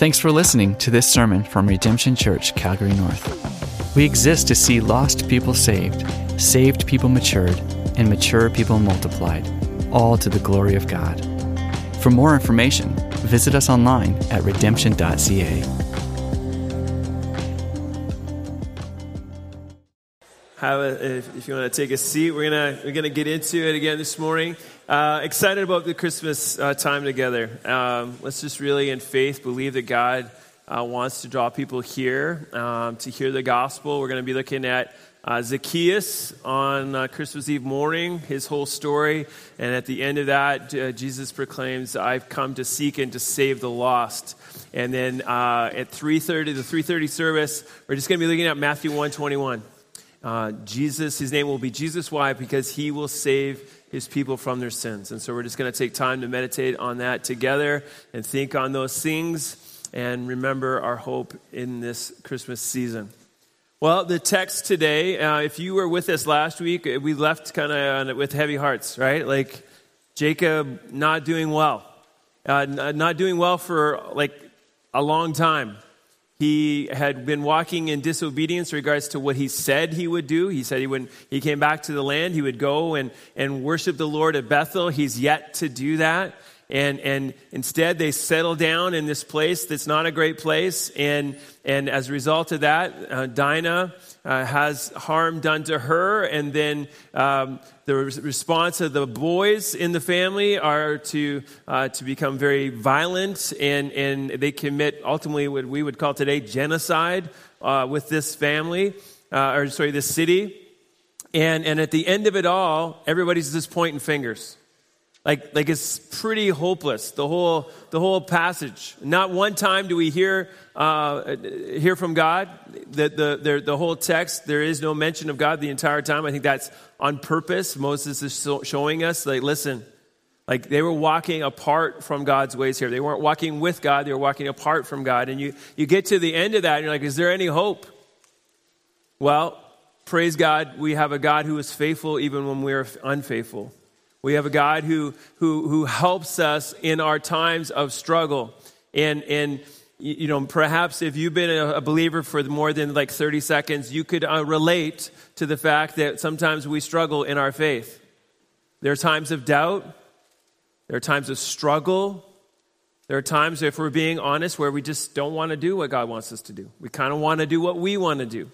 Thanks for listening to this sermon from Redemption Church, Calgary North. We exist to see lost people saved, saved people matured, and mature people multiplied, all to the glory of God. For more information, visit us online at redemption.ca. Have a, if, you want to take a seat, we're gonna we're gonna get into it again this morning. Uh, excited about the Christmas uh, time together. Um, let's just really, in faith, believe that God uh, wants to draw people here um, to hear the gospel. We're going to be looking at uh, Zacchaeus on uh, Christmas Eve morning, his whole story, and at the end of that, uh, Jesus proclaims, "I've come to seek and to save the lost." And then at 3:30, the 3:30 service, we're just going to be looking at Matthew 121. Uh, Jesus, his name will be Jesus. Why? Because he will save his people from their sins. And so we're just going to take time to meditate on that together and think on those things and remember our hope in this Christmas season. Well, the text today, uh, if you were with us last week, uh, we left kind of with heavy hearts, right? Like Jacob not doing well, uh, not doing well for like a long time. He had been walking in disobedience in regards to what he said he would do. He said he would he came back to the land, he would go and, and worship the Lord at Bethel. He's yet to do that. And, and instead they settle down in this place that's not a great place. And, and as a result of that, uh, Dinah uh, has harm done to her. And then um, the response of the boys in the family are to, uh, to become very violent and, and they commit ultimately what we would call today genocide uh, with this family, uh, or sorry, this city. And, and at the end of it all, everybody's just pointing fingers. Like, like it's pretty hopeless, the whole, the whole passage. Not one time do we hear, uh, hear from God. The, the, the, the, whole text, there is no mention of God the entire time. I think that's on purpose. Moses is showing us, like, listen, like they were walking apart from God's ways here. They weren't walking with God, they were walking apart from God. And you, you get to the end of that, and you're like, is there any hope? Well, praise God, we have a God who is faithful even when we're unfaithful. We have a God who, who, who helps us in our times of struggle. And, and, you know, perhaps if you've been a believer for more than like 30 seconds, you could uh, relate to the fact that sometimes we struggle in our faith. There are times of doubt, there are times of struggle. There are times, if we're being honest, where we just don't want to do what God wants us to do. We kind of want to do what we want to do.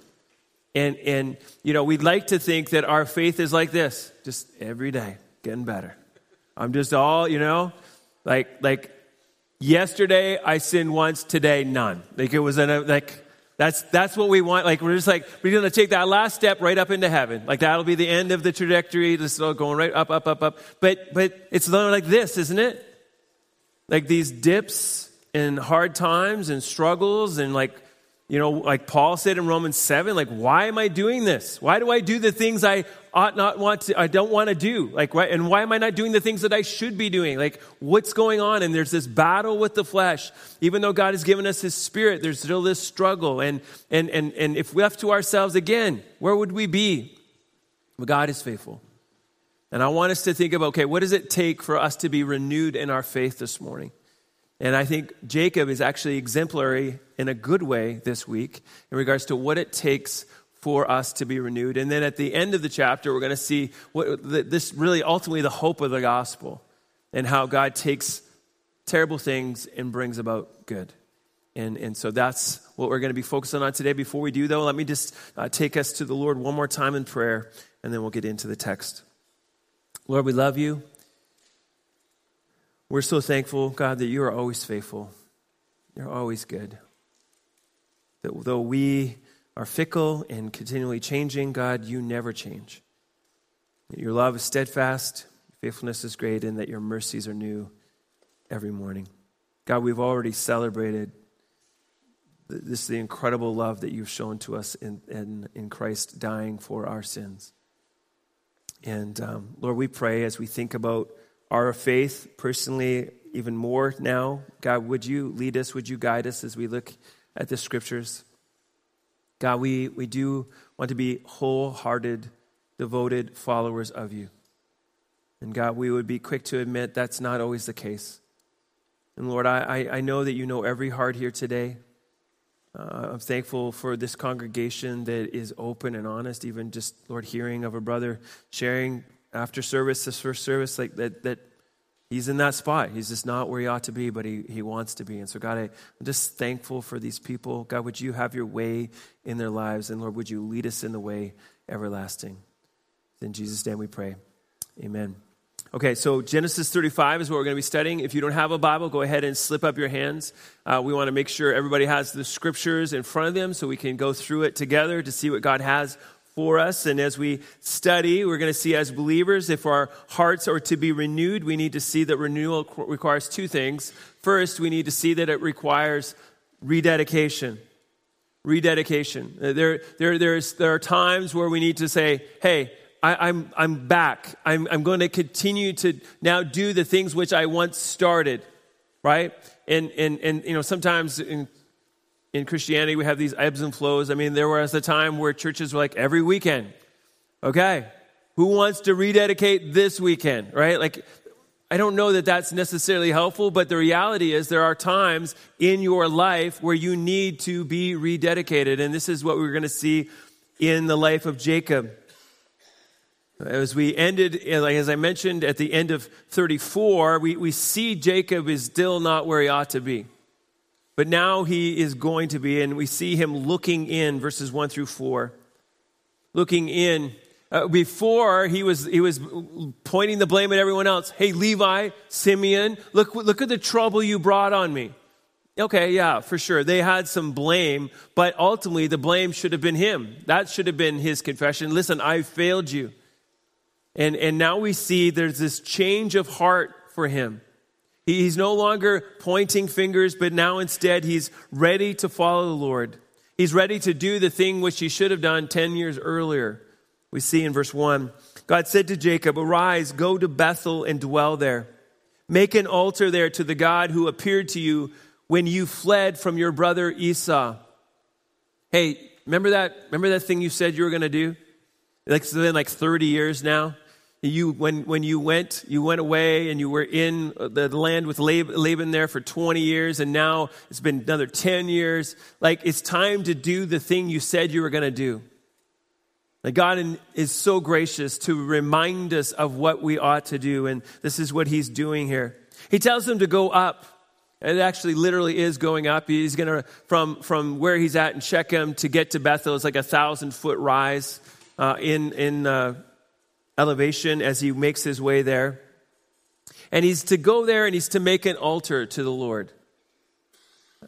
And, and, you know, we'd like to think that our faith is like this, just every day getting better. I'm just all, you know, like, like yesterday I sinned once, today none. Like it was a, like, that's, that's what we want. Like, we're just like, we're to take that last step right up into heaven. Like, that'll be the end of the trajectory. Just going right up, up, up, up. But, but it's like this, isn't it? Like these dips and hard times and struggles and like you know, like Paul said in Romans 7, like, why am I doing this? Why do I do the things I ought not want to, I don't want to do? Like, why, and why am I not doing the things that I should be doing? Like, what's going on? And there's this battle with the flesh. Even though God has given us his spirit, there's still this struggle. And, and, and, and if left to ourselves again, where would we be? But God is faithful. And I want us to think about, okay, what does it take for us to be renewed in our faith this morning? And I think Jacob is actually exemplary in a good way this week in regards to what it takes for us to be renewed. And then at the end of the chapter, we're going to see what this really ultimately the hope of the gospel and how God takes terrible things and brings about good. And, and so that's what we're going to be focusing on today. Before we do, though, let me just uh, take us to the Lord one more time in prayer, and then we'll get into the text. Lord, we love you. We're so thankful, God, that you are always faithful. You're always good. That though we are fickle and continually changing, God, you never change. That your love is steadfast, faithfulness is great, and that your mercies are new every morning. God, we've already celebrated this the incredible love that you've shown to us in, in, in Christ dying for our sins. And um, Lord, we pray as we think about our faith personally even more now. God, would you lead us? Would you guide us as we look at the scriptures? God, we, we do want to be wholehearted, devoted followers of you. And God, we would be quick to admit that's not always the case. And Lord, I, I know that you know every heart here today. Uh, I'm thankful for this congregation that is open and honest, even just, Lord, hearing of a brother sharing after service, this first service, like that, that he's in that spot. He's just not where he ought to be, but he, he wants to be. And so, God, I, I'm just thankful for these people. God, would you have your way in their lives? And Lord, would you lead us in the way everlasting? In Jesus' name we pray. Amen. Okay, so Genesis 35 is what we're going to be studying. If you don't have a Bible, go ahead and slip up your hands. Uh, we want to make sure everybody has the scriptures in front of them so we can go through it together to see what God has for us. And as we study, we're going to see as believers, if our hearts are to be renewed, we need to see that renewal requires two things. First, we need to see that it requires rededication. Rededication. Uh, there, there, there's, there are times where we need to say, hey, I, am I'm, I'm back. I'm, I'm going to continue to now do the things which I once started, right? And, and, and you know, sometimes in in Christianity, we have these ebbs and flows. I mean, there was a time where churches were like every weekend. Okay, who wants to rededicate this weekend, right? Like, I don't know that that's necessarily helpful, but the reality is there are times in your life where you need to be rededicated. And this is what we're going to see in the life of Jacob. As we ended, eh, as I mentioned at the end of 34, we, we see Jacob is still not where he ought to be. But now he is going to be, and we see him looking in, verses 1 through 4. Looking in. Uh, before, he was, he was pointing the blame at everyone else. Hey, Levi, Simeon, look, look at the trouble you brought on me. Okay, yeah, for sure. They had some blame, but ultimately the blame should have been him. That should have been his confession. Listen, I failed you. And, and now we see there's this change of heart for him. He's no longer pointing fingers, but now instead he's ready to follow the Lord. He's ready to do the thing which he should have done 10 years earlier. We see in verse 1 God said to Jacob, Arise, go to Bethel and dwell there. Make an altar there to the God who appeared to you when you fled from your brother Esau. Hey, remember that? Remember that thing you said you were going to do? It's been like 30 years now you when, when you went you went away and you were in the land with laban there for 20 years and now it's been another 10 years. Like it's time to do the thing you said you were going to do god is so gracious to remind us of what we ought to do and this is what he's doing here. He tells them to go up. It actually literally is going up. He's going to from from where he's at in shechem to get to bethel. It's like a thousand foot rise uh, in in uh, elevation as he makes his way there. And he's to go there and he's to make an altar to the Lord.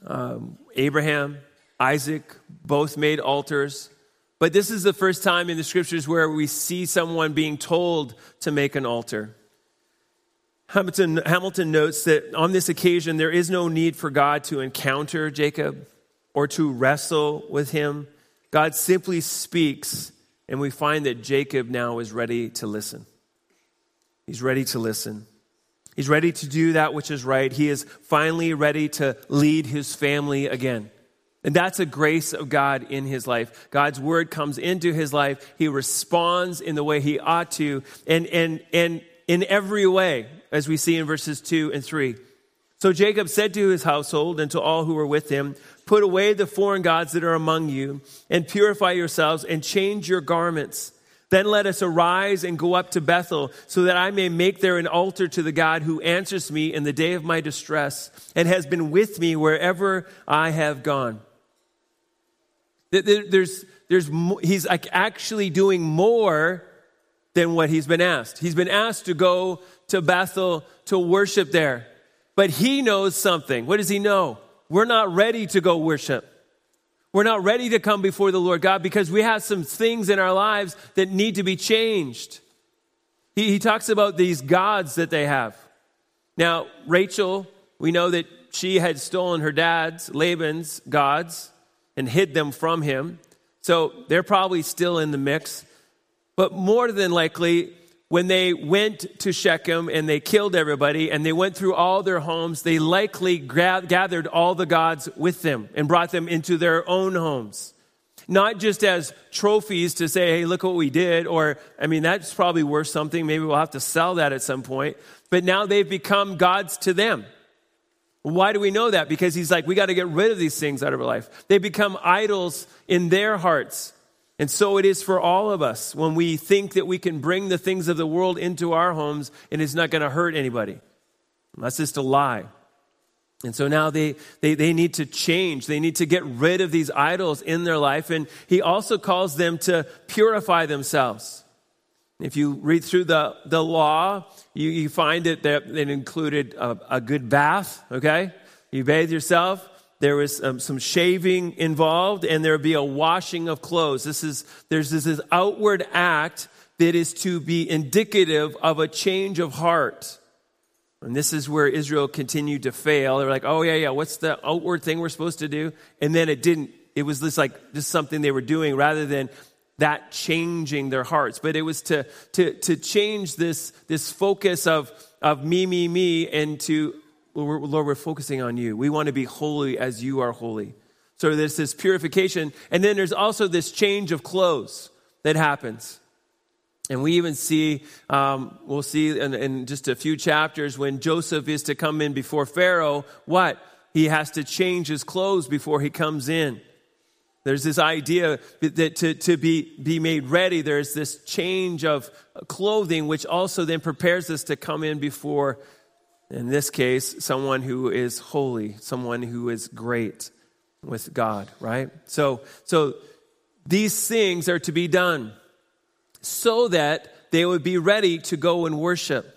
Um, Abraham, Isaac, both made altars. But this is the first time in the scriptures where we see someone being told to make an altar. Hamilton, Hamilton notes that on this occasion, there is no need for God to encounter Jacob or to wrestle with him. God simply speaks and we find that Jacob now is ready to listen. He's ready to listen. He's ready to do that which is right. He is finally ready to lead his family again. And that's a grace of God in his life. God's word comes into his life. He responds in the way he ought to, and, and, and in every way, as we see in verses 2 and 3. So Jacob said to his household and to all who were with him, Put away the foreign gods that are among you, and purify yourselves, and change your garments. Then let us arise and go up to Bethel, so that I may make there an altar to the God who answers me in the day of my distress, and has been with me wherever I have gone. There's, there's, he's actually doing more than what he's been asked. He's been asked to go to Bethel to worship there. But he knows something. What does he know? We're not ready to go worship. We're not ready to come before the Lord God because we have some things in our lives that need to be changed. He, he talks about these gods that they have. Now, Rachel, we know that she had stolen her dad's, Laban's gods, and hid them from him. So they're probably still in the mix. But more than likely, when they went to Shechem and they killed everybody and they went through all their homes, they likely gra- gathered all the gods with them and brought them into their own homes. Not just as trophies to say, hey, look what we did, or, I mean, that's probably worth something. Maybe we'll have to sell that at some point. But now they've become gods to them. Why do we know that? Because he's like, we got to get rid of these things out of our life. They become idols in their hearts. And so it is for all of us when we think that we can bring the things of the world into our homes and it's not going to hurt anybody. That's just a lie. And so now they, they, they need to change. They need to get rid of these idols in their life. And he also calls them to purify themselves. If you read through the, the law, you, you find that it included a, a good bath, okay? You bathe yourself. There was um, some shaving involved, and there would be a washing of clothes. This is, there's this, this outward act that is to be indicative of a change of heart. And this is where Israel continued to fail. They're like, oh, yeah, yeah, what's the outward thing we're supposed to do? And then it didn't. It was just like just something they were doing rather than that changing their hearts. But it was to, to, to change this, this focus of, of me, me, me, and to, Lord, we're focusing on you. We want to be holy as you are holy. So there's this purification. And then there's also this change of clothes that happens. And we even see, um, we'll see in, in just a few chapters when Joseph is to come in before Pharaoh, what? He has to change his clothes before he comes in. There's this idea that to, to be, be made ready, there's this change of clothing, which also then prepares us to come in before, in this case, someone who is holy, someone who is great with God, right? So, so these things are to be done so that they would be ready to go and worship.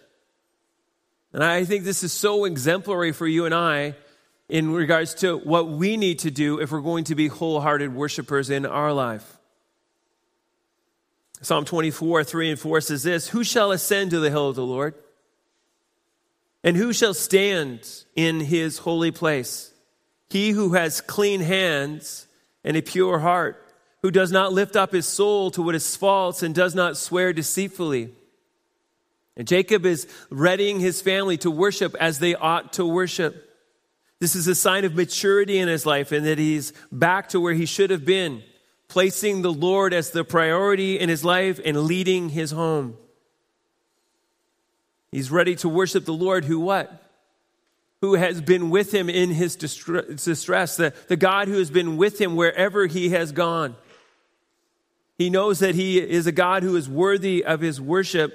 And I think this is so exemplary for you and I in regards to what we need to do if we're going to be wholehearted worshipers in our life. Psalm 24, 3 and 4 says this Who shall ascend to the hill of the Lord? And who shall stand in his holy place? He who has clean hands and a pure heart who does not lift up his soul to what is false and does not swear deceitfully. And Jacob is readying his family to worship as they ought to worship. This is a sign of maturity in his life and that he's back to where he should have been, placing the Lord as the priority in his life and leading his home. He's ready to worship the Lord who what? who has been with him in his distress, the, the God who has been with him wherever he has gone. He knows that he is a God who is worthy of his worship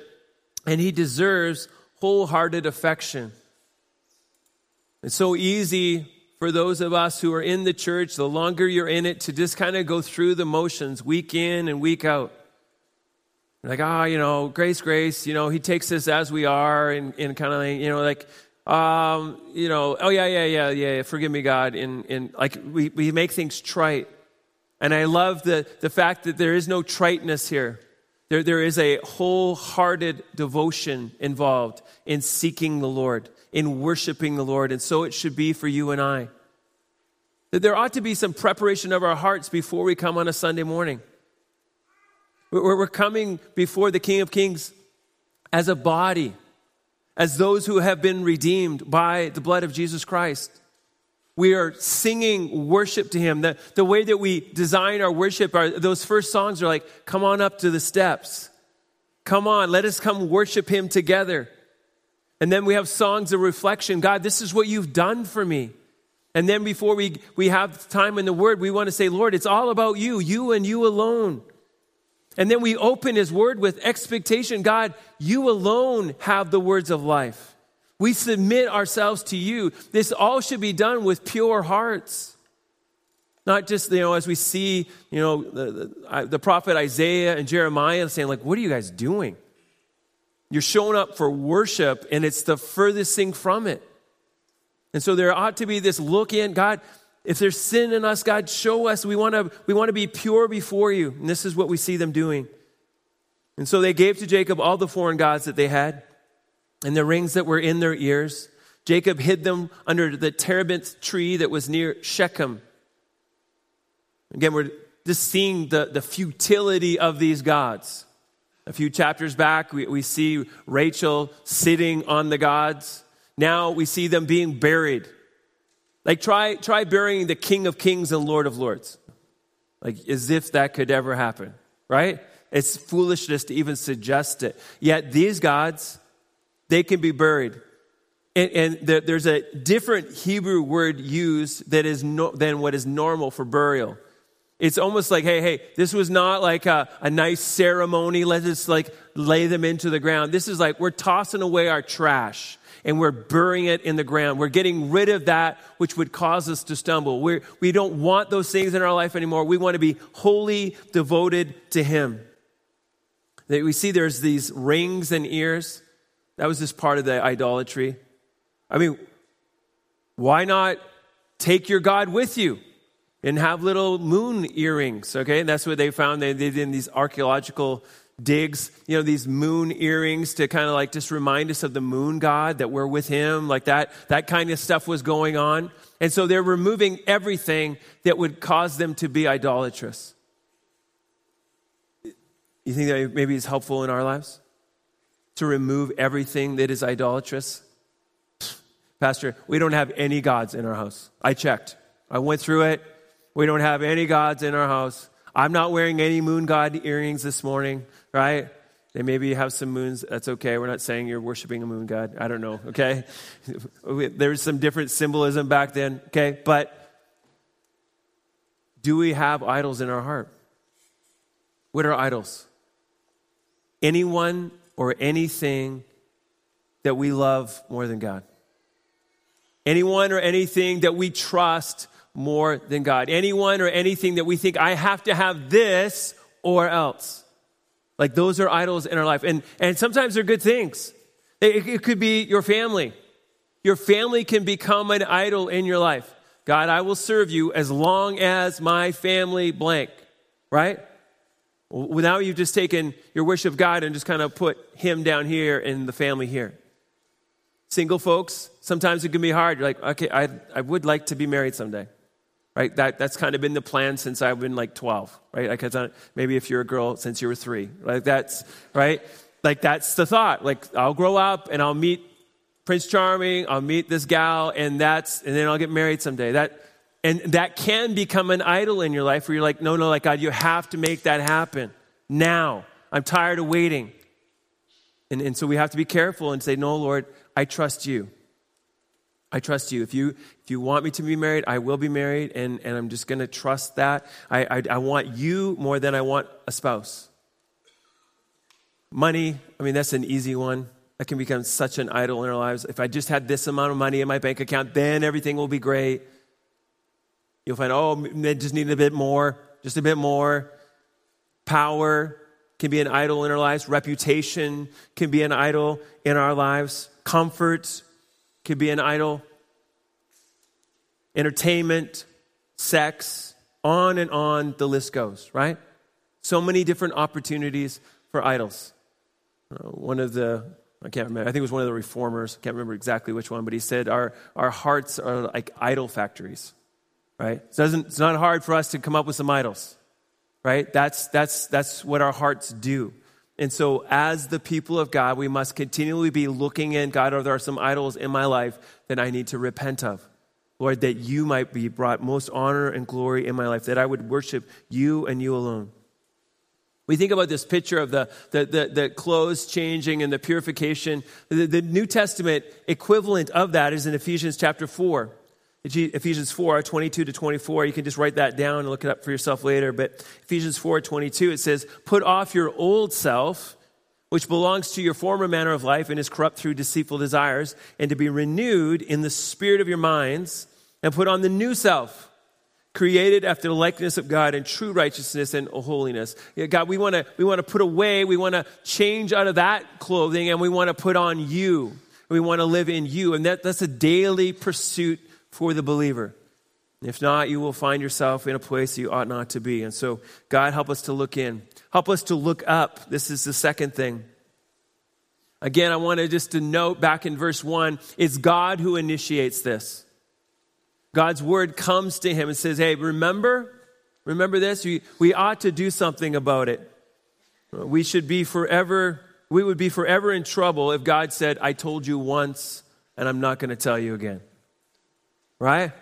and he deserves wholehearted affection. It's so easy for those of us who are in the church, the longer you're in it, to just kind of go through the motions week in and week out. Like, ah, oh, you know, grace, grace, you know, he takes us as we are and, and kind of, like, you know, like, um, you know, oh yeah, yeah, yeah, yeah, forgive me, God. And, and like, we, we make things trite. And I love the, the fact that there is no triteness here. There, there is a wholehearted devotion involved in seeking the Lord, in worshiping the Lord. And so it should be for you and I. That there ought to be some preparation of our hearts before we come on a Sunday morning. We're, coming before the King of Kings as a body, as those who have been redeemed by the blood of Jesus Christ. We are singing worship to Him. The, the way that we design our worship, our, those first songs are like, come on up to the steps. Come on, let us come worship Him together. And then we have songs of reflection. God, this is what you've done for me. And then before we, we have time in the Word, we want to say, Lord, it's all about you, you and you alone. And then we open His Word with expectation God, you alone have the words of life. We submit ourselves to you. This all should be done with pure hearts. Not just, you know, as we see, you know, the, the, the prophet Isaiah and Jeremiah saying, like, what are you guys doing? You're showing up for worship, and it's the furthest thing from it. And so there ought to be this look in God, if there's sin in us, God, show us. We want to we want to be pure before you. And this is what we see them doing. And so they gave to Jacob all the foreign gods that they had and the rings that were in their ears. Jacob hid them under the terebinth tree that was near Shechem. Again, we're just seeing the, the futility of these gods. A few chapters back, we, we see Rachel sitting on the gods. Now we see them being buried. Like, try, try burying the King of Kings and Lord of Lords. Like, as if that could ever happen, right? It's foolishness to even suggest it. Yet, these gods, they can be buried. And, and there, there's a different Hebrew word used that is no, than what is normal for burial. It's almost like, hey, hey, this was not like a, a nice ceremony. Let's just like lay them into the ground. This is like we're tossing away our trash and we're burying it in the ground. We're getting rid of that which would cause us to stumble. We're, we don't want those things in our life anymore. We want to be wholly devoted to Him. We see there's these rings and ears. That was just part of the idolatry. I mean, why not take your God with you? and have little moon earrings, okay? And that's what they found. They did in these archaeological digs, you know, these moon earrings to kind of like just remind us of the moon god, that we're with him, like that, that kind of stuff was going on. And so they're removing everything that would cause them to be idolatrous. You think that maybe is helpful in our lives? To remove everything that is idolatrous? Pastor, we don't have any gods in our house. I checked. I went through it. We don't have any gods in our house. I'm not wearing any moon god earrings this morning, right? They maybe have some moons. That's okay. We're not saying you're worshiping a moon god. I don't know, okay? There's some different symbolism back then, okay? But do we have idols in our heart? What are idols? Anyone or anything that we love more than God. Anyone or anything that we trust more than God. Anyone or anything that we think, I have to have this or else. Like those are idols in our life. And, and sometimes they're good things. It, it could be your family. Your family can become an idol in your life. God, I will serve you as long as my family blank, right? Well, now you've just taken your worship of God and just kind of put him down here and the family here. Single folks, sometimes it can be hard. You're like, okay, I, I would like to be married someday right? That, that's kind of been the plan since I've been like 12, right? Like, maybe if you're a girl, since you were three, like that's, right? Like, that's the thought. Like, I'll grow up and I'll meet Prince Charming, I'll meet this gal, and that's, and then I'll get married someday. That, and that can become an idol in your life where you're like, no, no, like, God, you have to make that happen now. I'm tired of waiting. And, and so we have to be careful and say, no, Lord, I trust you. I trust you. If you if you want me to be married, I will be married, and, and I'm just going to trust that. I, I, I want you more than I want a spouse. Money, I mean, that's an easy one. That can become such an idol in our lives. If I just had this amount of money in my bank account, then everything will be great. You'll find, oh, they just need a bit more, just a bit more. Power can be an idol in our lives. Reputation can be an idol in our lives. Comfort could be an idol. Entertainment, sex, on and on the list goes, right? So many different opportunities for idols. Uh, one of the, I can't remember, I think it was one of the reformers, I can't remember exactly which one, but he said our, our hearts are like idol factories, right? It doesn't, it's not hard for us to come up with some idols, right? That's, that's, that's what our hearts do. And so, as the people of God, we must continually be looking in God, are there some idols in my life that I need to repent of? Lord, that you might be brought most honor and glory in my life, that I would worship you and you alone. We think about this picture of the, the, the, the clothes changing and the purification. The, the New Testament equivalent of that is in Ephesians chapter 4. Ephesians 4, 22 to 24. You can just write that down and look it up for yourself later. But Ephesians 4, 22, it says, Put off your old self, which belongs to your former manner of life and is corrupt through deceitful desires, and to be renewed in the spirit of your minds, and put on the new self, created after the likeness of God in true righteousness and holiness. God, we want to we want to put away, we want to change out of that clothing, and we want to put on you. We want to live in you. And that, that's a daily pursuit for the believer. If not, you will find yourself in a place you ought not to be. And so, God, help us to look in. Help us to look up. This is the second thing. Again, I wanted just to note back in verse 1 it's God who initiates this. God's word comes to him and says, Hey, remember? Remember this? We, we ought to do something about it. We should be forever, we would be forever in trouble if God said, I told you once and I'm not going to tell you again right?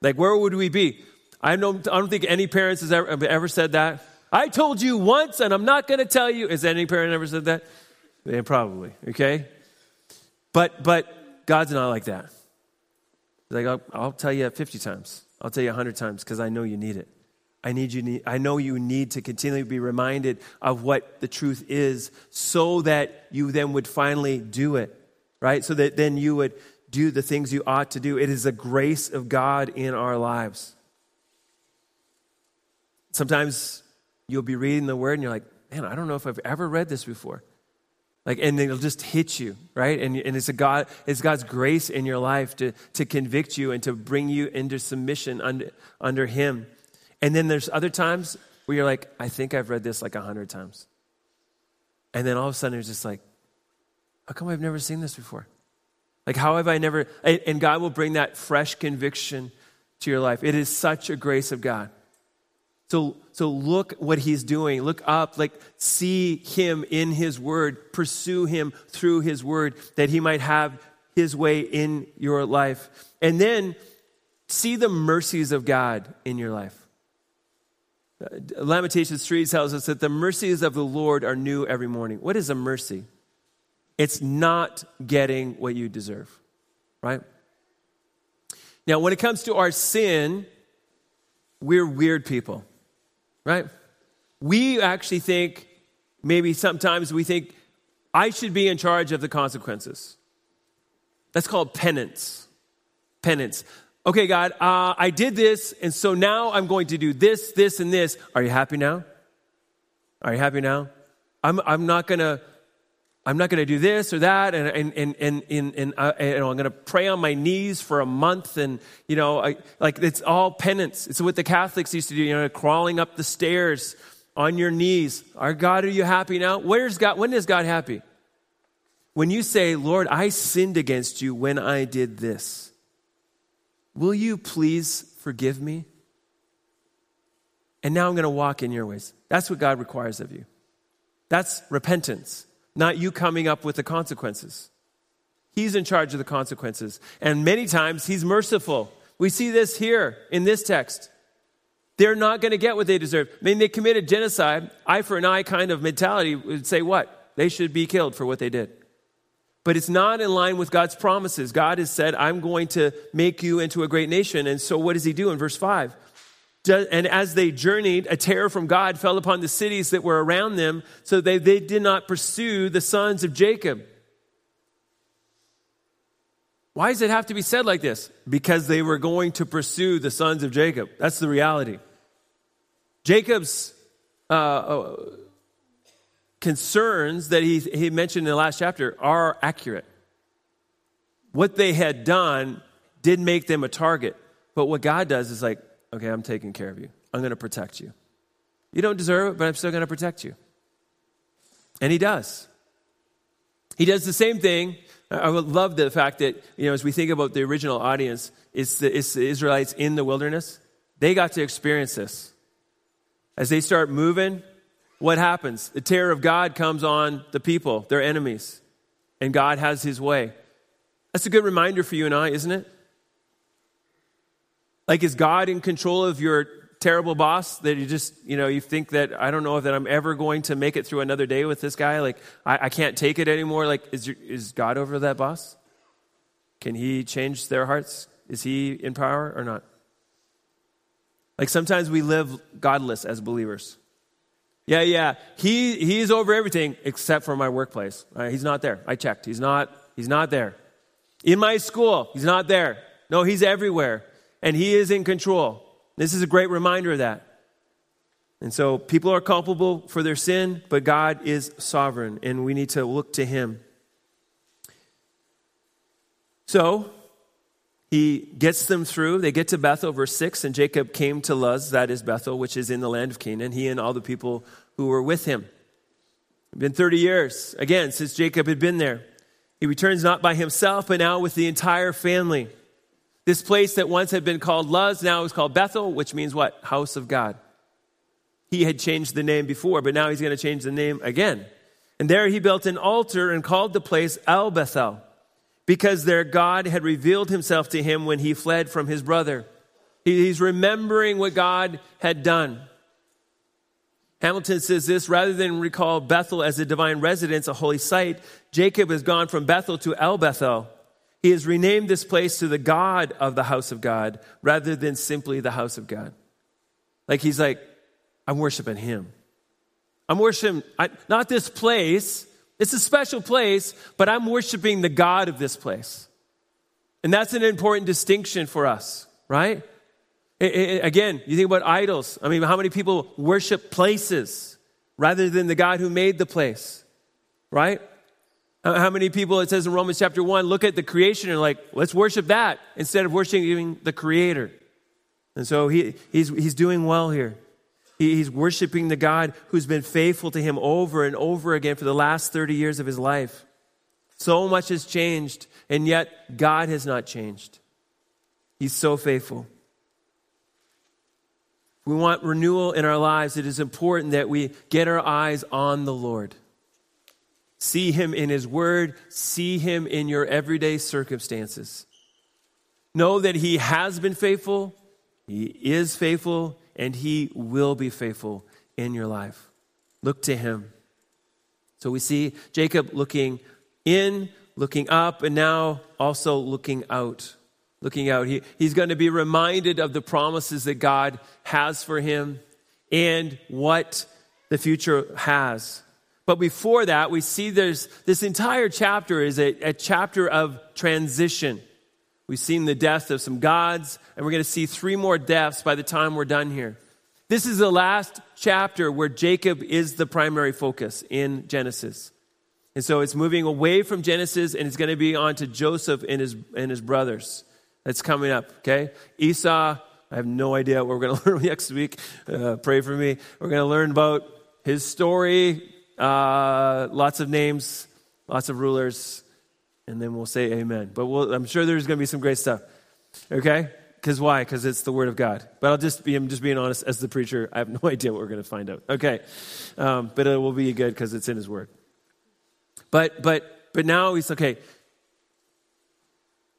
Like, where would we be? I don't, I don't think any parents has ever, ever said that. I told you once, and I'm not going to tell you. Has any parent ever said that? Yeah, probably. Okay, but but God's not like that. He's like, I'll, I'll tell you 50 times. I'll tell you 100 times because I know you need it. I need you need, I know you need to continually be reminded of what the truth is so that you then would finally do it, right? So that then you would do the things you ought to do. It is the grace of God in our lives. Sometimes you'll be reading the word and you're like, man, I don't know if I've ever read this before. Like, and it'll just hit you, right? And, and it's a God, it's God's grace in your life to, to convict you and to bring you into submission under, under Him. And then there's other times where you're like, I think I've read this like a hundred times. And then all of a sudden it's just like, how come I've never seen this before? Like, how have I never? And God will bring that fresh conviction to your life. It is such a grace of God. So, so look what he's doing. Look up, like see him in his word, pursue him through his word that he might have his way in your life. And then see the mercies of God in your life. Uh, Lamentations 3 tells us that the mercies of the Lord are new every morning. What is a mercy? It's not getting what you deserve, right? Now, when it comes to our sin, we're weird people right? We actually think, maybe sometimes we think, I should be in charge of the consequences. That's called penance. Penance. Okay, God, uh, I did this, and so now I'm going to do this, this, and this. Are you happy now? Are you happy now? I'm, I'm not going to I'm not going to do this or that, and, and, and, and, and, and, uh, and I'm going to pray on my knees for a month, and, you know, I, like it's all penance. It's what the Catholics used to do, you know, crawling up the stairs on your knees. Our God, are you happy now? Where's God? When is God happy? When you say, Lord, I sinned against you when I did this, will you please forgive me? And now I'm going to walk in your ways. That's what God requires of you. That's repentance not you coming up with the consequences. He's in charge of the consequences. And many times he's merciful. We see this here in this text. They're not going to get what they deserve. I mean, they committed genocide. Eye for an eye kind of mentality would say what? They should be killed for what they did. But it's not in line with God's promises. God has said, I'm going to make you into a great nation. And so what does he do in verse 5? And as they journeyed, a terror from God fell upon the cities that were around them, so they, they did not pursue the sons of Jacob. Why does it have to be said like this? Because they were going to pursue the sons of Jacob. That's the reality. Jacob's uh, uh, concerns that he, he mentioned in the last chapter are accurate. What they had done did make them a target. But what God does is like, okay, I'm taking care of you. I'm going to protect you. You don't deserve it, but I'm still going to protect you. And he does. He does the same thing. I would love the fact that, you know, as we think about the original audience, it's the, it's the Israelites in the wilderness. They got to experience this. As they start moving, what happens? The terror of God comes on the people, their enemies, and God has his way. That's a good reminder for you and I, isn't it? Like, is God in control of your terrible boss that you just, you know, you think that I don't know that I'm ever going to make it through another day with this guy? Like, I, I can't take it anymore. Like, is, your, is God over that boss? Can he change their hearts? Is he in power or not? Like, sometimes we live godless as believers. Yeah, yeah. He, he's over everything except for my workplace. Right, he's not there. I checked. He's not, he's not there. In my school, he's not there. No, he's everywhere and He is in control. This is a great reminder of that. And so people are culpable for their sin, but God is sovereign, and we need to look to Him. So he gets them through. They get to Bethel, verse 6, and Jacob came to Luz, that is Bethel, which is in the land of Canaan, he and all the people who were with him. It's been 30 years, again, since Jacob had been there. He returns not by himself, but now with the entire family. This place that once had been called Luz now is called Bethel, which means what? House of God. He had changed the name before, but now he's going to change the name again. And there he built an altar and called the place El Bethel, because there God had revealed himself to him when he fled from his brother. He's remembering what God had done. Hamilton says this rather than recall Bethel as a divine residence, a holy site, Jacob has gone from Bethel to El Bethel he has renamed this place to the God of the house of God rather than simply the house of God. Like he's like, I'm worshiping him. I'm worshiping I, not this place. It's a special place, but I'm worshiping the God of this place. And that's an important distinction for us, right? It, it, again, you think about idols. I mean, how many people worship places rather than the God who made the place, right? Uh, how many people, it says in Romans chapter 1, look at the creation and like, let's worship that instead of worshiping the creator. And so he, he's, he's doing well here. He, he's worshiping the God who's been faithful to him over and over again for the last 30 years of his life. So much has changed, and yet God has not changed. He's so faithful. we want renewal in our lives, it is important that we get our eyes on the Lord. See him in his word, see him in your everyday circumstances. Know that he has been faithful, he is faithful, and he will be faithful in your life. Look to him. So we see Jacob looking in, looking up, and now also looking out. Looking out. He, he's going to be reminded of the promises that God has for him and what the future has. But before that, we see there's this entire chapter is a, a chapter of transition. We've seen the death of some gods, and we're going to see three more deaths by the time we're done here. This is the last chapter where Jacob is the primary focus in Genesis. And so it's moving away from Genesis and it's going to be on to Joseph and his, and his brothers. That's coming up, okay? Esau, I have no idea what we're going to learn next week. Uh, pray for me. We're going to learn about his story, uh, lots of names, lots of rulers, and then we'll say amen. But we'll, I'm sure there's going to be some great stuff. Okay? Because why? Because it's the Word of God. But I'll just be, I'm just being honest as the preacher. I have no idea what we're going to find out. Okay. Um, but it will be good because it's in His Word. But, but, but now he's okay.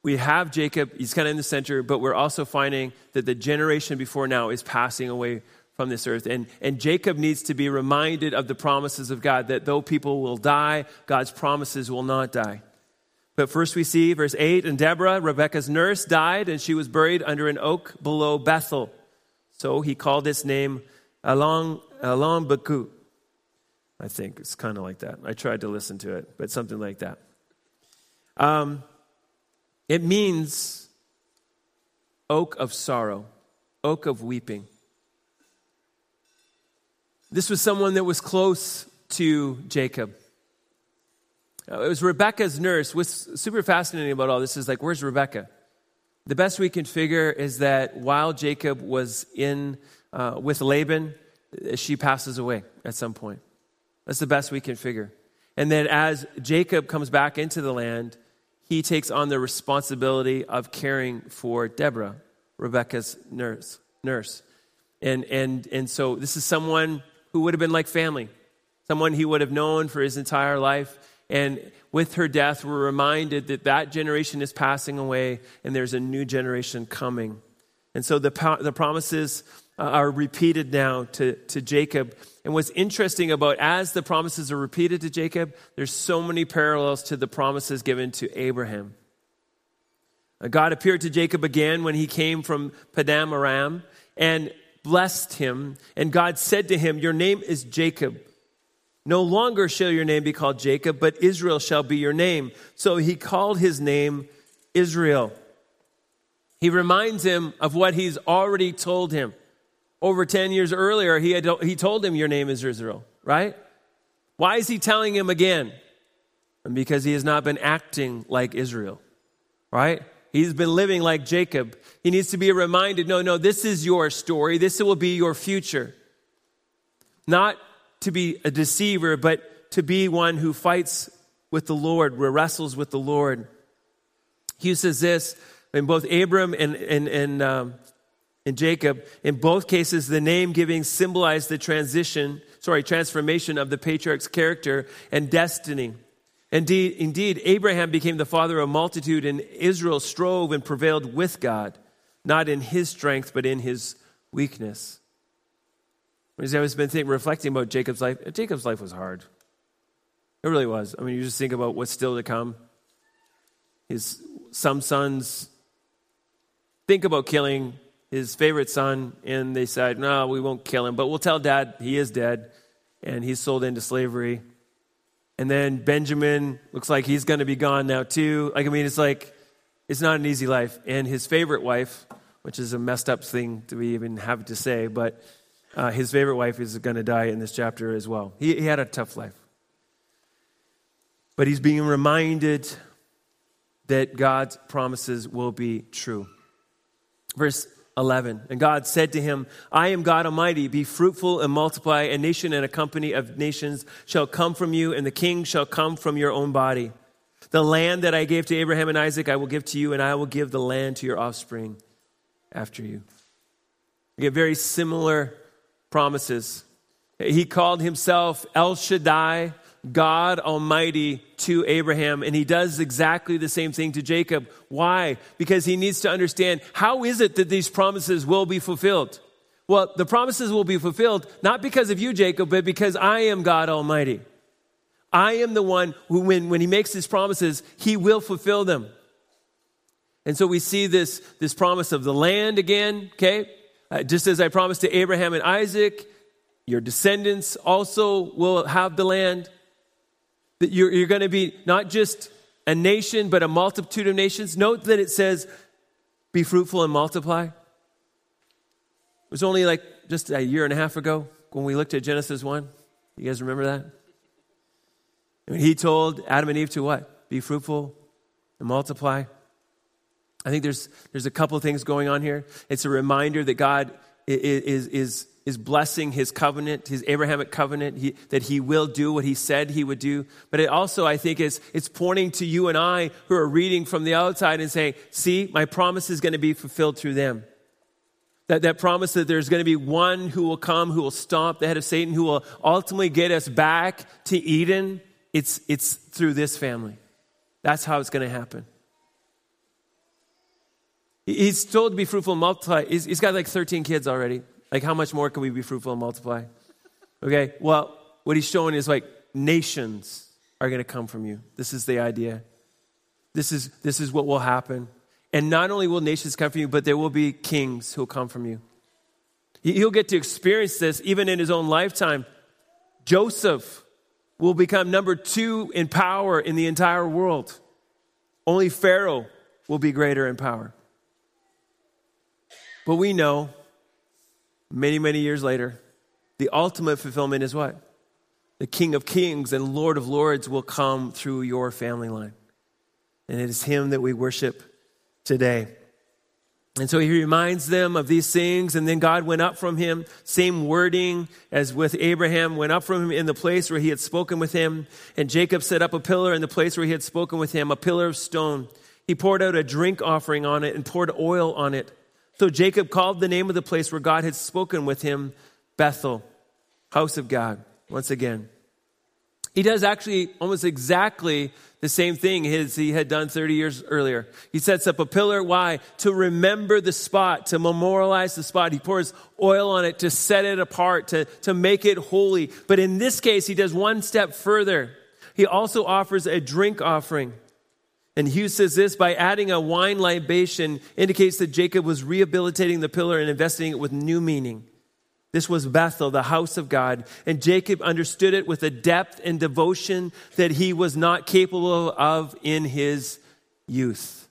We have Jacob, he's kind of in the center, but we're also finding that the generation before now is passing away from this earth. And, and Jacob needs to be reminded of the promises of God that though people will die, God's promises will not die. But first we see verse 8 and Deborah, Rebekah's nurse, died and she was buried under an oak below Bethel. So he called its name Allon, Allon Baku. I think it's kind of like that. I tried to listen to it, but something like that. Um, it means oak of sorrow, oak of weeping. This was someone that was close to Jacob. Uh, it was Rebecca's nurse. What's super fascinating about all this is like, where's Rebecca? The best we can figure is that while Jacob was in uh, with Laban, she passes away at some point. That's the best we can figure. And then as Jacob comes back into the land, he takes on the responsibility of caring for Deborah, Rebecca's nurse. nurse. And, and, and so this is someone who would have been like family, someone he would have known for his entire life. And with her death, we're reminded that that generation is passing away and there's a new generation coming. And so the, the promises uh, are repeated now to, to Jacob. And what's interesting about as the promises are repeated to Jacob, there's so many parallels to the promises given to Abraham. Uh, God appeared to Jacob again when he came from Paddan Aram. And blessed him, and God said to him, Your name is Jacob. No longer shall your name be called Jacob, but Israel shall be your name. So he called his name Israel. He reminds him of what he's already told him. Over 10 years earlier, he, had, he told him, Your name is Israel, right? Why is he telling him again? Because he has not been acting like Israel, right? He's been living like Jacob. He needs to be reminded no, no, this is your story. This will be your future. Not to be a deceiver, but to be one who fights with the Lord, who wrestles with the Lord. He says this in both Abram and, and, and, um, and Jacob. In both cases, the name giving symbolized the transition, sorry, transformation of the patriarch's character and destiny. Indeed, indeed, Abraham became the father of a multitude, and Israel strove and prevailed with God, not in his strength, but in his weakness. I've always been thinking, reflecting about Jacob's life. Jacob's life was hard. It really was. I mean, you just think about what's still to come. His some sons think about killing his favorite son, and they said, No, we won't kill him, but we'll tell dad he is dead and he's sold into slavery. And then Benjamin looks like he's going to be gone now, too. Like, I mean, it's like, it's not an easy life. And his favorite wife, which is a messed up thing to even have to say, but uh, his favorite wife is going to die in this chapter as well. He, he had a tough life. But he's being reminded that God's promises will be true. Verse 11. And God said to him, I am God Almighty. Be fruitful and multiply. A nation and a company of nations shall come from you, and the king shall come from your own body. The land that I gave to Abraham and Isaac, I will give to you, and I will give the land to your offspring after you. We get very similar promises. He called himself El Shaddai, God Almighty to Abraham, and he does exactly the same thing to Jacob. Why? Because he needs to understand how is it that these promises will be fulfilled? Well, the promises will be fulfilled not because of you, Jacob, but because I am God Almighty. I am the one who, when, when he makes his promises, he will fulfill them. And so we see this, this promise of the land again, okay? Uh, just as I promised to Abraham and Isaac, your descendants also will have the land. That you're, you're going to be not just a nation, but a multitude of nations. Note that it says, be fruitful and multiply. It was only like just a year and a half ago when we looked at Genesis 1. You guys remember that? And he told Adam and Eve to what? Be fruitful and multiply. I think there's, there's a couple things going on here. It's a reminder that God is, is, is blessing his covenant, his Abrahamic covenant, he, that he will do what he said he would do. But it also, I think, is it's pointing to you and I who are reading from the outside and saying, see, my promise is going to be fulfilled through them. That, that promise that there's going to be one who will come, who will stomp the head of Satan, who will ultimately get us back to Eden. It's, it's through this family. That's how it's going to happen. He's told to be fruitful and multiply. He's, he's got like 13 kids already. Like, how much more can we be fruitful and multiply? Okay, well, what he's showing is like nations are going to come from you. This is the idea. This is, this is what will happen. And not only will nations come from you, but there will be kings who will come from you. He'll get to experience this even in his own lifetime. Joseph will become number two in power in the entire world. Only Pharaoh will be greater in power. But we know many, many years later, the ultimate fulfillment is what? The King of Kings and Lord of Lords will come through your family line. And it is Him that we worship today. And so he reminds them of these things, and then God went up from him, same wording as with Abraham, went up from him in the place where he had spoken with him. And Jacob set up a pillar in the place where he had spoken with him, a pillar of stone. He poured out a drink offering on it and poured oil on it. So Jacob called the name of the place where God had spoken with him Bethel, house of God, once again. He does actually almost exactly the same thing as he had done 30 years earlier. He sets up a pillar. Why? To remember the spot, to memorialize the spot. He pours oil on it to set it apart, to, to make it holy. But in this case, he does one step further. He also offers a drink offering. And Hughes says this by adding a wine libation indicates that Jacob was rehabilitating the pillar and investing it with new meaning. This was Bethel, the house of God. And Jacob understood it with a depth and devotion that he was not capable of in his youth.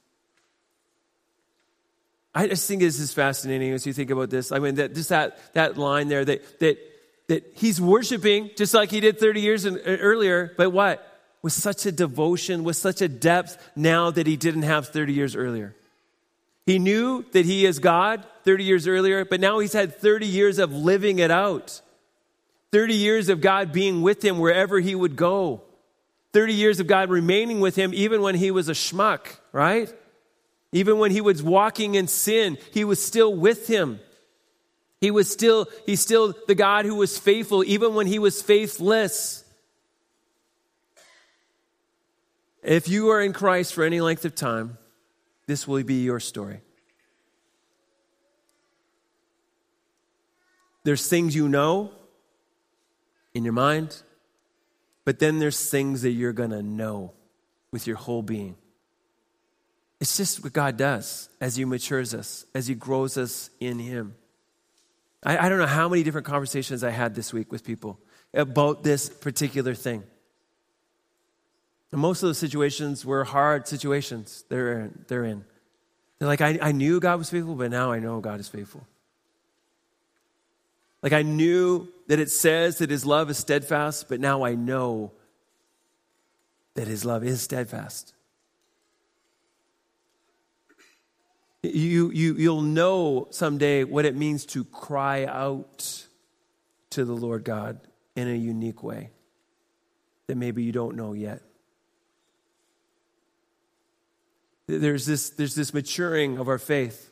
I just think this is fascinating as you think about this. I mean, that, just that, that line there that, that, that he's worshiping just like he did 30 years earlier, but what? With such a devotion, with such a depth now that he didn't have 30 years earlier. He knew that he is God 30 years earlier, but now he's had 30 years of living it out. 30 years of God being with him wherever he would go. 30 years of God remaining with him even when he was a schmuck, right? Even when he was walking in sin, he was still with him. He was still, he's still the God who was faithful even when he was faithless. If you are in Christ for any length of time, this will be your story. There's things you know in your mind, but then there's things that you're going to know with your whole being. It's just what God does as He matures us, as He grows us in Him. I, I don't know how many different conversations I had this week with people about this particular thing. And most of those situations were hard situations they're, they're in. They're like, I, I knew God was faithful, but now I know God is faithful. Like, I knew that it says that his love is steadfast, but now I know that his love is steadfast. You, you, you'll know someday what it means to cry out to the Lord God in a unique way that maybe you don't know yet. There's this, there's this maturing of our faith.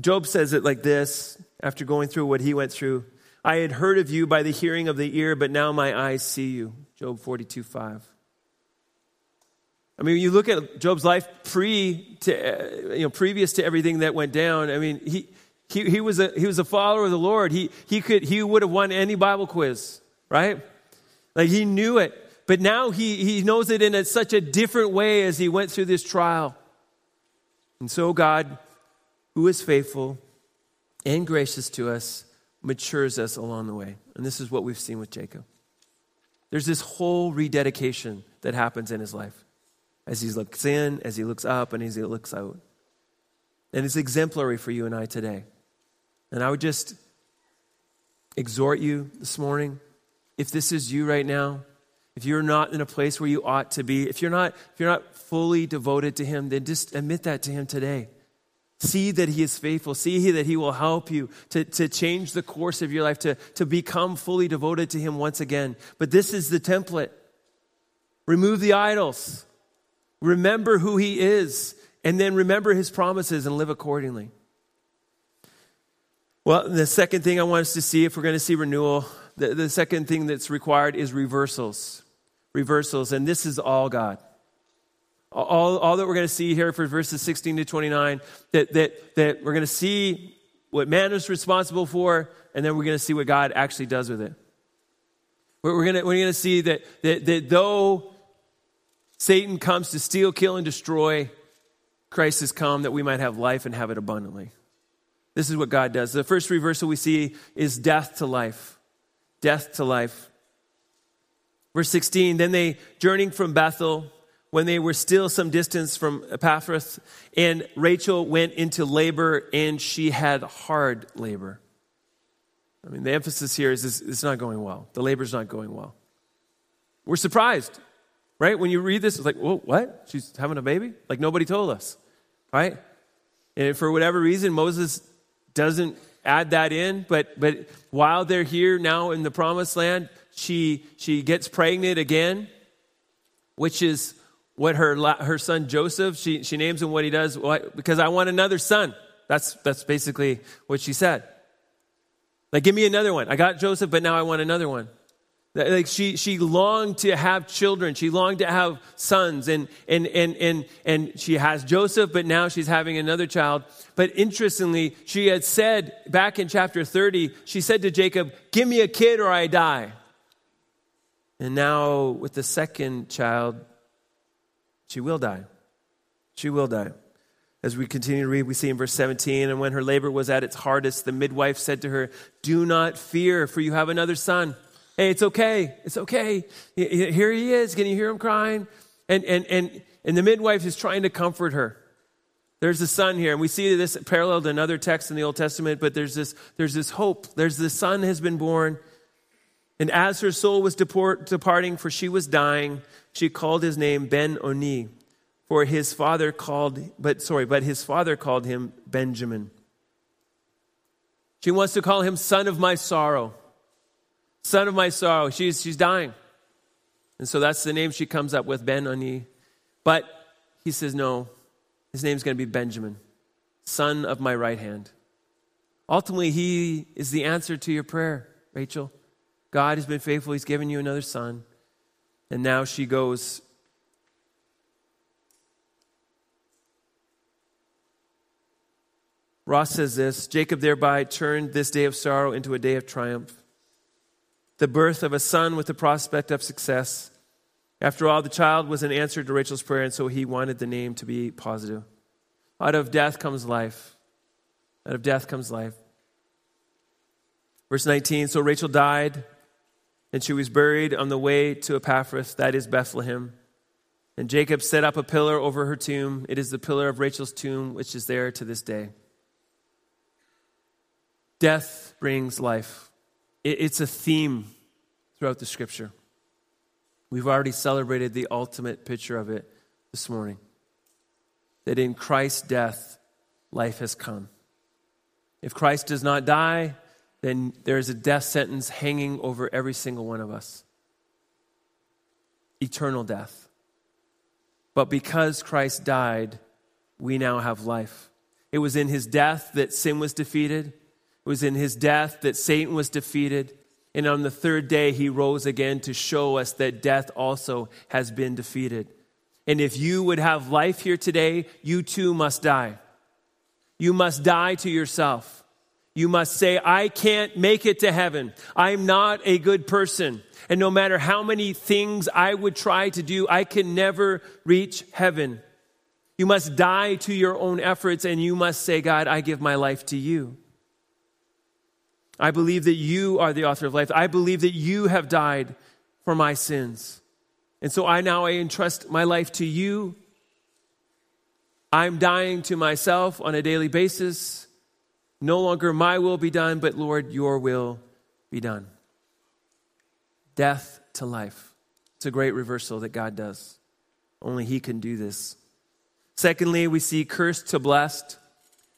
Job says it like this after going through what he went through. I had heard of you by the hearing of the ear, but now my eyes see you. Job 42 5. I mean, you look at Job's life pre to, uh, you know, previous to everything that went down, I mean, he, he, he, was a, he was a follower of the Lord. He, he, could, he would have won any Bible quiz, right? Like he knew it. But now he, he knows it in a, such a different way as he went through this trial. And so, God, who is faithful and gracious to us, matures us along the way. And this is what we've seen with Jacob. There's this whole rededication that happens in his life as he looks in, as he looks up, and as he looks out. And it's exemplary for you and I today. And I would just exhort you this morning if this is you right now, if you're not in a place where you ought to be, if you're not, if you're not fully devoted to Him, then just admit that to Him today. See that He is faithful. See that He will help you to, to change the course of your life, to, to become fully devoted to Him once again. But this is the template. Remove the idols. Remember who He is, and then remember His promises and live accordingly. Well, the second thing I want us to see, if we're going to see renewal, the, the second thing that's required is reversals. Reversals, and this is all God. All, all that we're going to see here for verses 16 to 29, that, that, that we're going to see what man is responsible for, and then we're going to see what God actually does with it. We're, going to, we're going to see that, that, that though Satan comes to steal, kill, and destroy, Christ has come that we might have life and have it abundantly. This is what God does. The first reversal we see is death to life death to life. Verse 16 Then they, journeying from Bethel, when they were still some distance from Ephrathah, and Rachel went into labor, and she had hard labor. I mean, the emphasis here is it's not going well. The labor's not going well. We're surprised, right? When you read this, it's like, well, what? She's having a baby? Like nobody told us, right? And for whatever reason, Moses doesn't add that in. But, but while they're here now in the promised land, she, she gets pregnant again, which is what her, her son Joseph, she, she names him what he does, because I want another son. That's, that's basically what she said. Like, give me another one. I got Joseph, but now I want another one. Like she, she longed to have children. She longed to have sons. And, and, and, and, and she has Joseph, but now she's having another child. But interestingly, she had said back in chapter 30, she said to Jacob, Give me a kid or I die. And now with the second child, she will die. She will die. As we continue to read, we see in verse 17, and when her labor was at its hardest, the midwife said to her, Do not fear, for you have another son. Hey, it's okay. It's okay. Here he is. Can you hear him crying? And, and, and, and the midwife is trying to comfort her. There's a son here, and we see this paralleled in other texts in the Old Testament, but there's this, there's this hope. There's the son has been born. And as her soul was deport, departing, for she was dying, she called his name Ben Oni, for his father called, but sorry, but his father called him Benjamin. She wants to call him son of my sorrow son of my sorrow. She's, she's dying. And so that's the name she comes up with, Ben Ani. But he says, no, his name's going to be Benjamin, son of my right hand. Ultimately, he is the answer to your prayer, Rachel. God has been faithful. He's given you another son. And now she goes. Ross says this Jacob thereby turned this day of sorrow into a day of triumph the birth of a son with the prospect of success. After all, the child was an answer to Rachel's prayer, and so he wanted the name to be positive. Out of death comes life. Out of death comes life. Verse 19 So Rachel died, and she was buried on the way to Ephrathah, that is Bethlehem. And Jacob set up a pillar over her tomb. It is the pillar of Rachel's tomb, which is there to this day. Death brings life. It's a theme throughout the scripture. We've already celebrated the ultimate picture of it this morning that in Christ's death, life has come. If Christ does not die, then there is a death sentence hanging over every single one of us eternal death. But because Christ died, we now have life. It was in his death that sin was defeated, it was in his death that Satan was defeated. And on the third day, he rose again to show us that death also has been defeated. And if you would have life here today, you too must die. You must die to yourself. You must say, I can't make it to heaven. I'm not a good person. And no matter how many things I would try to do, I can never reach heaven. You must die to your own efforts and you must say, God, I give my life to you. I believe that you are the author of life. I believe that you have died for my sins. And so I now I entrust my life to you. I'm dying to myself on a daily basis. No longer my will be done, but Lord, your will be done. Death to life. It's a great reversal that God does. Only He can do this. Secondly, we see cursed to blessed.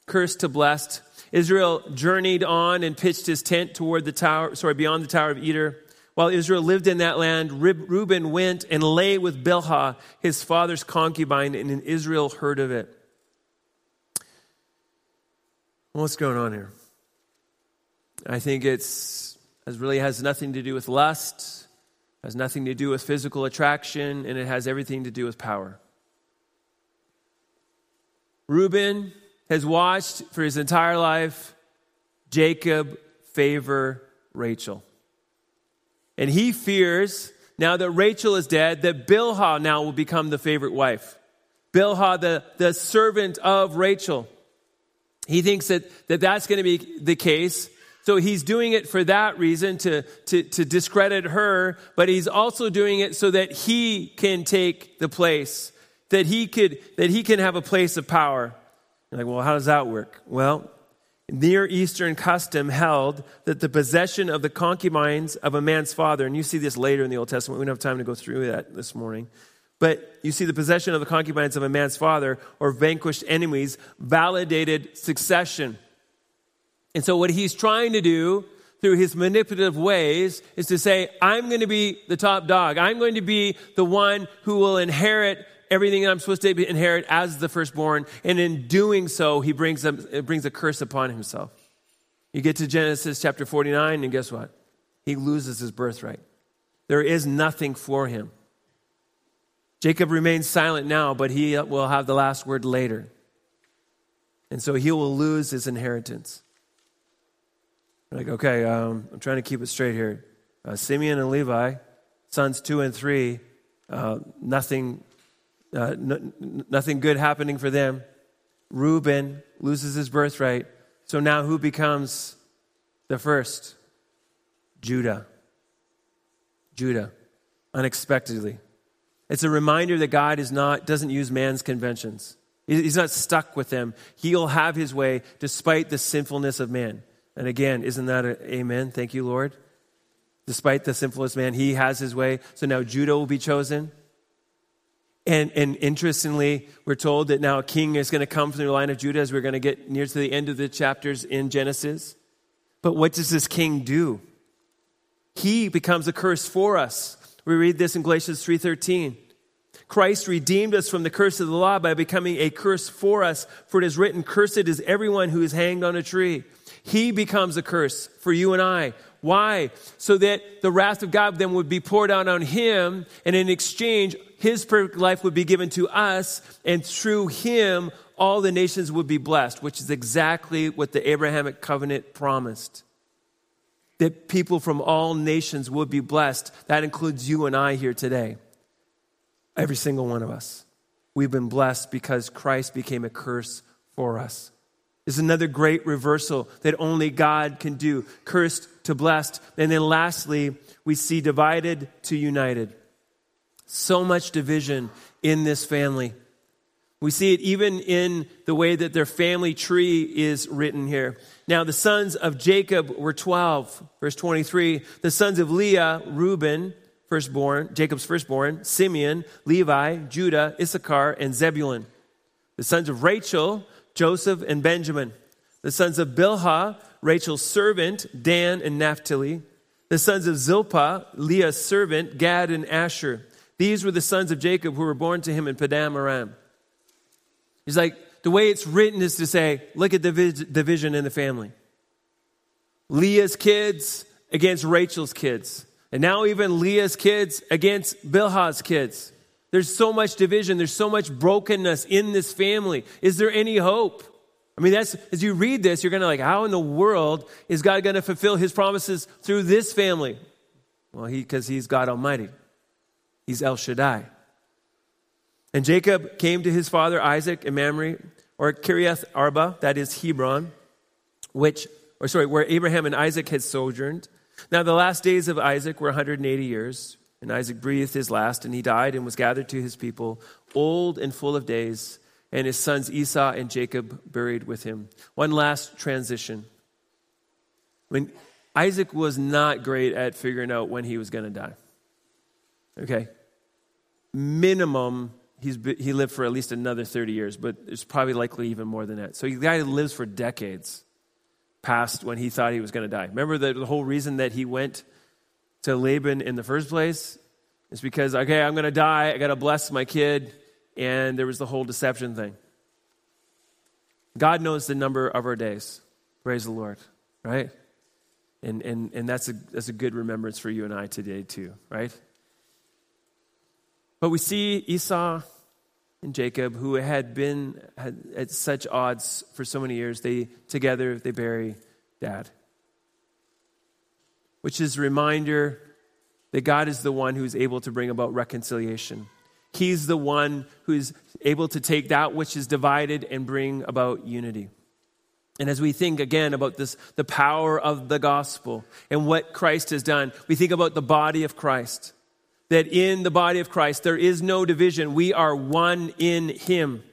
Cursed to blessed. Israel journeyed on and pitched his tent toward the tower, sorry, beyond the Tower of Eder. While Israel lived in that land, Reuben went and lay with Bilhah, his father's concubine, and Israel heard of it. What's going on here? I think it's it really has nothing to do with lust, has nothing to do with physical attraction, and it has everything to do with power. Reuben has watched for his entire life Jacob favor Rachel. And he fears, now that Rachel is dead, that Bilhah now will become the favorite wife. Bilhah, the, the servant of Rachel. He thinks that, that that's going to be the case. So he's doing it for that reason, to, to, to discredit her, but he's also doing it so that he can take the place, that he, could, that he can have a place of power. You're like, well, how does that work? Well, Near Eastern custom held that the possession of the concubines of a man's father, and you see this later in the Old Testament, we don't have time to go through that this morning, but you see the possession of the concubines of a man's father or vanquished enemies validated succession. And so, what he's trying to do through his manipulative ways is to say, I'm going to be the top dog. I'm going to be the one who will inherit everything that I'm supposed to inherit as the firstborn. And in doing so, he brings a, uh, brings a curse upon himself. You get to Genesis chapter 49, and guess what? He loses his birthright. There is nothing for him. Jacob remains silent now, but he will have the last word later. And so he will lose his inheritance. Like, okay, um, I'm trying to keep it straight here. Uh, Simeon and Levi, sons two and three, uh, nothing uh, nothing good happening for them. Reuben loses his birthright. So now who becomes the first? Judah. Judah, unexpectedly. It's a reminder that God is not, doesn't use man's conventions. He's not stuck with them. He'll have his way despite the sinfulness of man. And again, isn't that an amen? Thank you, Lord. Despite the sinfulness of man, he has his way. So now Judah will be chosen. And, and interestingly, we're told that now a king is going to come from the line of Judah as we're going to get near to the end of the chapters in Genesis. But what does this king do? He becomes a curse for us. We read this in Galatians 3:13. Christ redeemed us from the curse of the law by becoming a curse for us, for it is written, Cursed is everyone who is hanged on a tree. He becomes a curse for you and I. Why? So that the wrath of God then would be poured out on him, and in exchange, his perfect life would be given to us, and through him, all the nations would be blessed, which is exactly what the Abrahamic covenant promised. That people from all nations would be blessed. That includes you and I here today. Every single one of us. We've been blessed because Christ became a curse for us. Is another great reversal that only God can do. Cursed to blessed. And then lastly, we see divided to united. So much division in this family. We see it even in the way that their family tree is written here. Now, the sons of Jacob were 12, verse 23. The sons of Leah, Reuben, firstborn, Jacob's firstborn, Simeon, Levi, Judah, Issachar, and Zebulun. The sons of Rachel, Joseph and Benjamin. The sons of Bilhah, Rachel's servant, Dan and Naphtali. The sons of Zilpah, Leah's servant, Gad and Asher. These were the sons of Jacob who were born to him in Padan Aram. He's like, the way it's written is to say, look at the division in the family. Leah's kids against Rachel's kids. And now even Leah's kids against Bilhah's kids. There's so much division, there's so much brokenness in this family. Is there any hope? I mean, that's as you read this, you're gonna like, how in the world is God gonna fulfill his promises through this family? Well, he because he's God Almighty. He's El Shaddai. And Jacob came to his father Isaac in Mamre, or Kiriath Arba, that is Hebron, which, or sorry, where Abraham and Isaac had sojourned. Now the last days of Isaac were 180 years, and Isaac breathed his last, and he died and was gathered to his people, old and full of days, and his sons Esau and Jacob buried with him. One last transition. When Isaac was not great at figuring out when he was going to die. Okay? Minimum he's, he lived for at least another 30 years, but it's probably likely even more than that. So the guy lives for decades past when he thought he was going to die. Remember the, the whole reason that he went to Laban in the first place? is because, okay, I'm going to die. I got to bless my kid. And there was the whole deception thing. God knows the number of our days. Praise the Lord, right? And, and, and that's, a, that's a good remembrance for you and I today, too, right? But we see Esau and Jacob, who had been had, at such odds for so many years, they together they bury dad. Which is a reminder that God is the one who's able to bring about reconciliation. He's the one who's able to take that which is divided and bring about unity. And as we think again about this, the power of the gospel and what Christ has done, we think about the body of Christ that in the body of Christ there is no division. We are one in Him.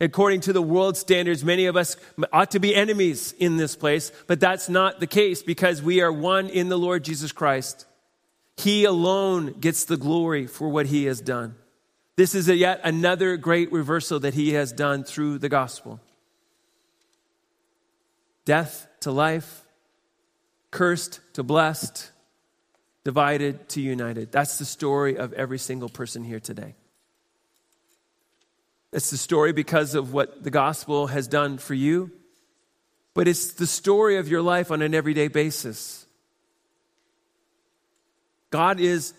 According to the world standards, many of us ought to be enemies in this place, but that's not the case because we are one in the Lord Jesus Christ. He alone gets the glory for what He has done. This is yet another great reversal that He has done through the gospel. Death to life, cursed to blessed, divided to united. That's the story of every single person here today. It's the story because of what the gospel has done for you, but it's the story of your life on an everyday basis. God is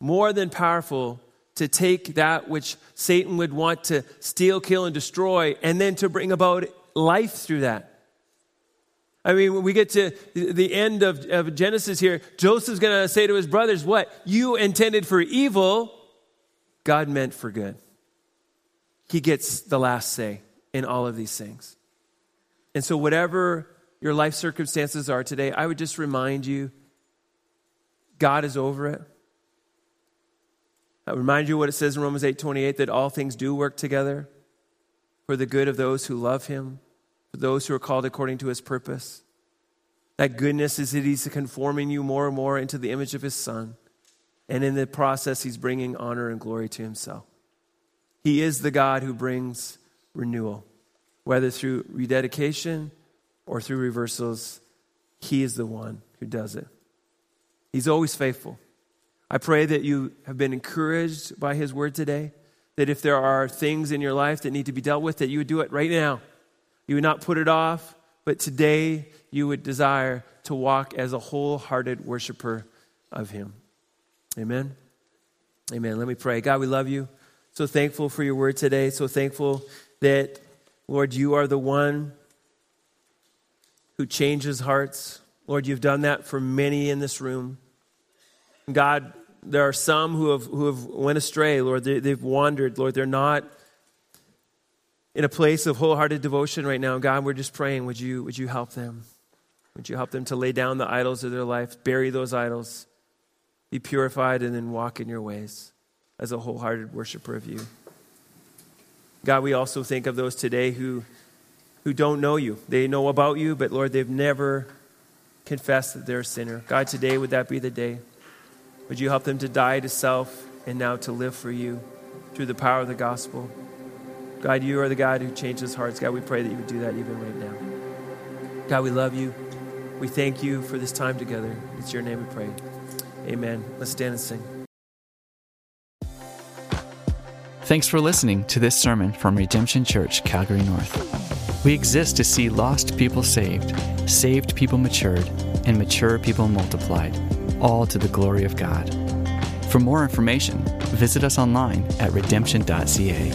more than powerful to take that which Satan would want to steal, kill, and destroy, and then to bring about life through that. I mean, when we get to the end of, of Genesis here, Joseph's going to say to his brothers, What? You intended for evil, God meant for good. He gets the last say in all of these things. And so, whatever your life circumstances are today, I would just remind you God is over it. I remind you what it says in Romans 8 28 that all things do work together for the good of those who love him for those who are called according to his purpose. That goodness is that he's conforming you more and more into the image of his son. And in the process, he's bringing honor and glory to himself. He is the God who brings renewal, whether through rededication or through reversals. He is the one who does it. He's always faithful. I pray that you have been encouraged by his word today, that if there are things in your life that need to be dealt with, that you would do it right now you would not put it off, but today you would desire to walk as a wholehearted worshiper of Him. Amen. Amen. Let me pray. God, we love you. So thankful for your word today. So thankful that, Lord, you are the one who changes hearts. Lord, you've done that for many in this room. God, there are some who have, who have went astray, Lord. They, they've wandered, Lord. They're not in a place of wholehearted devotion right now. God, we're just praying, would you, would you help them? Would you help them to lay down the idols of their life, bury those idols, be purified, and then walk in your ways as a wholehearted worshiper of you? God, we also think of those today who, who don't know you. They know about you, but Lord, they've never confessed that they're a sinner. God, today would that be the day? Would you help them to die to self and now to live for you through the power of the gospel? God, you are the God who changes hearts. God, we pray that you would do that even right now. God, we love you. We thank you for this time together. It's your name we pray. Amen. Let's stand and sing. Thanks for listening to this sermon from Redemption Church, Calgary North. We exist to see lost people saved, saved people matured, and mature people multiplied, all to the glory of God. For more information, visit us online at redemption.ca.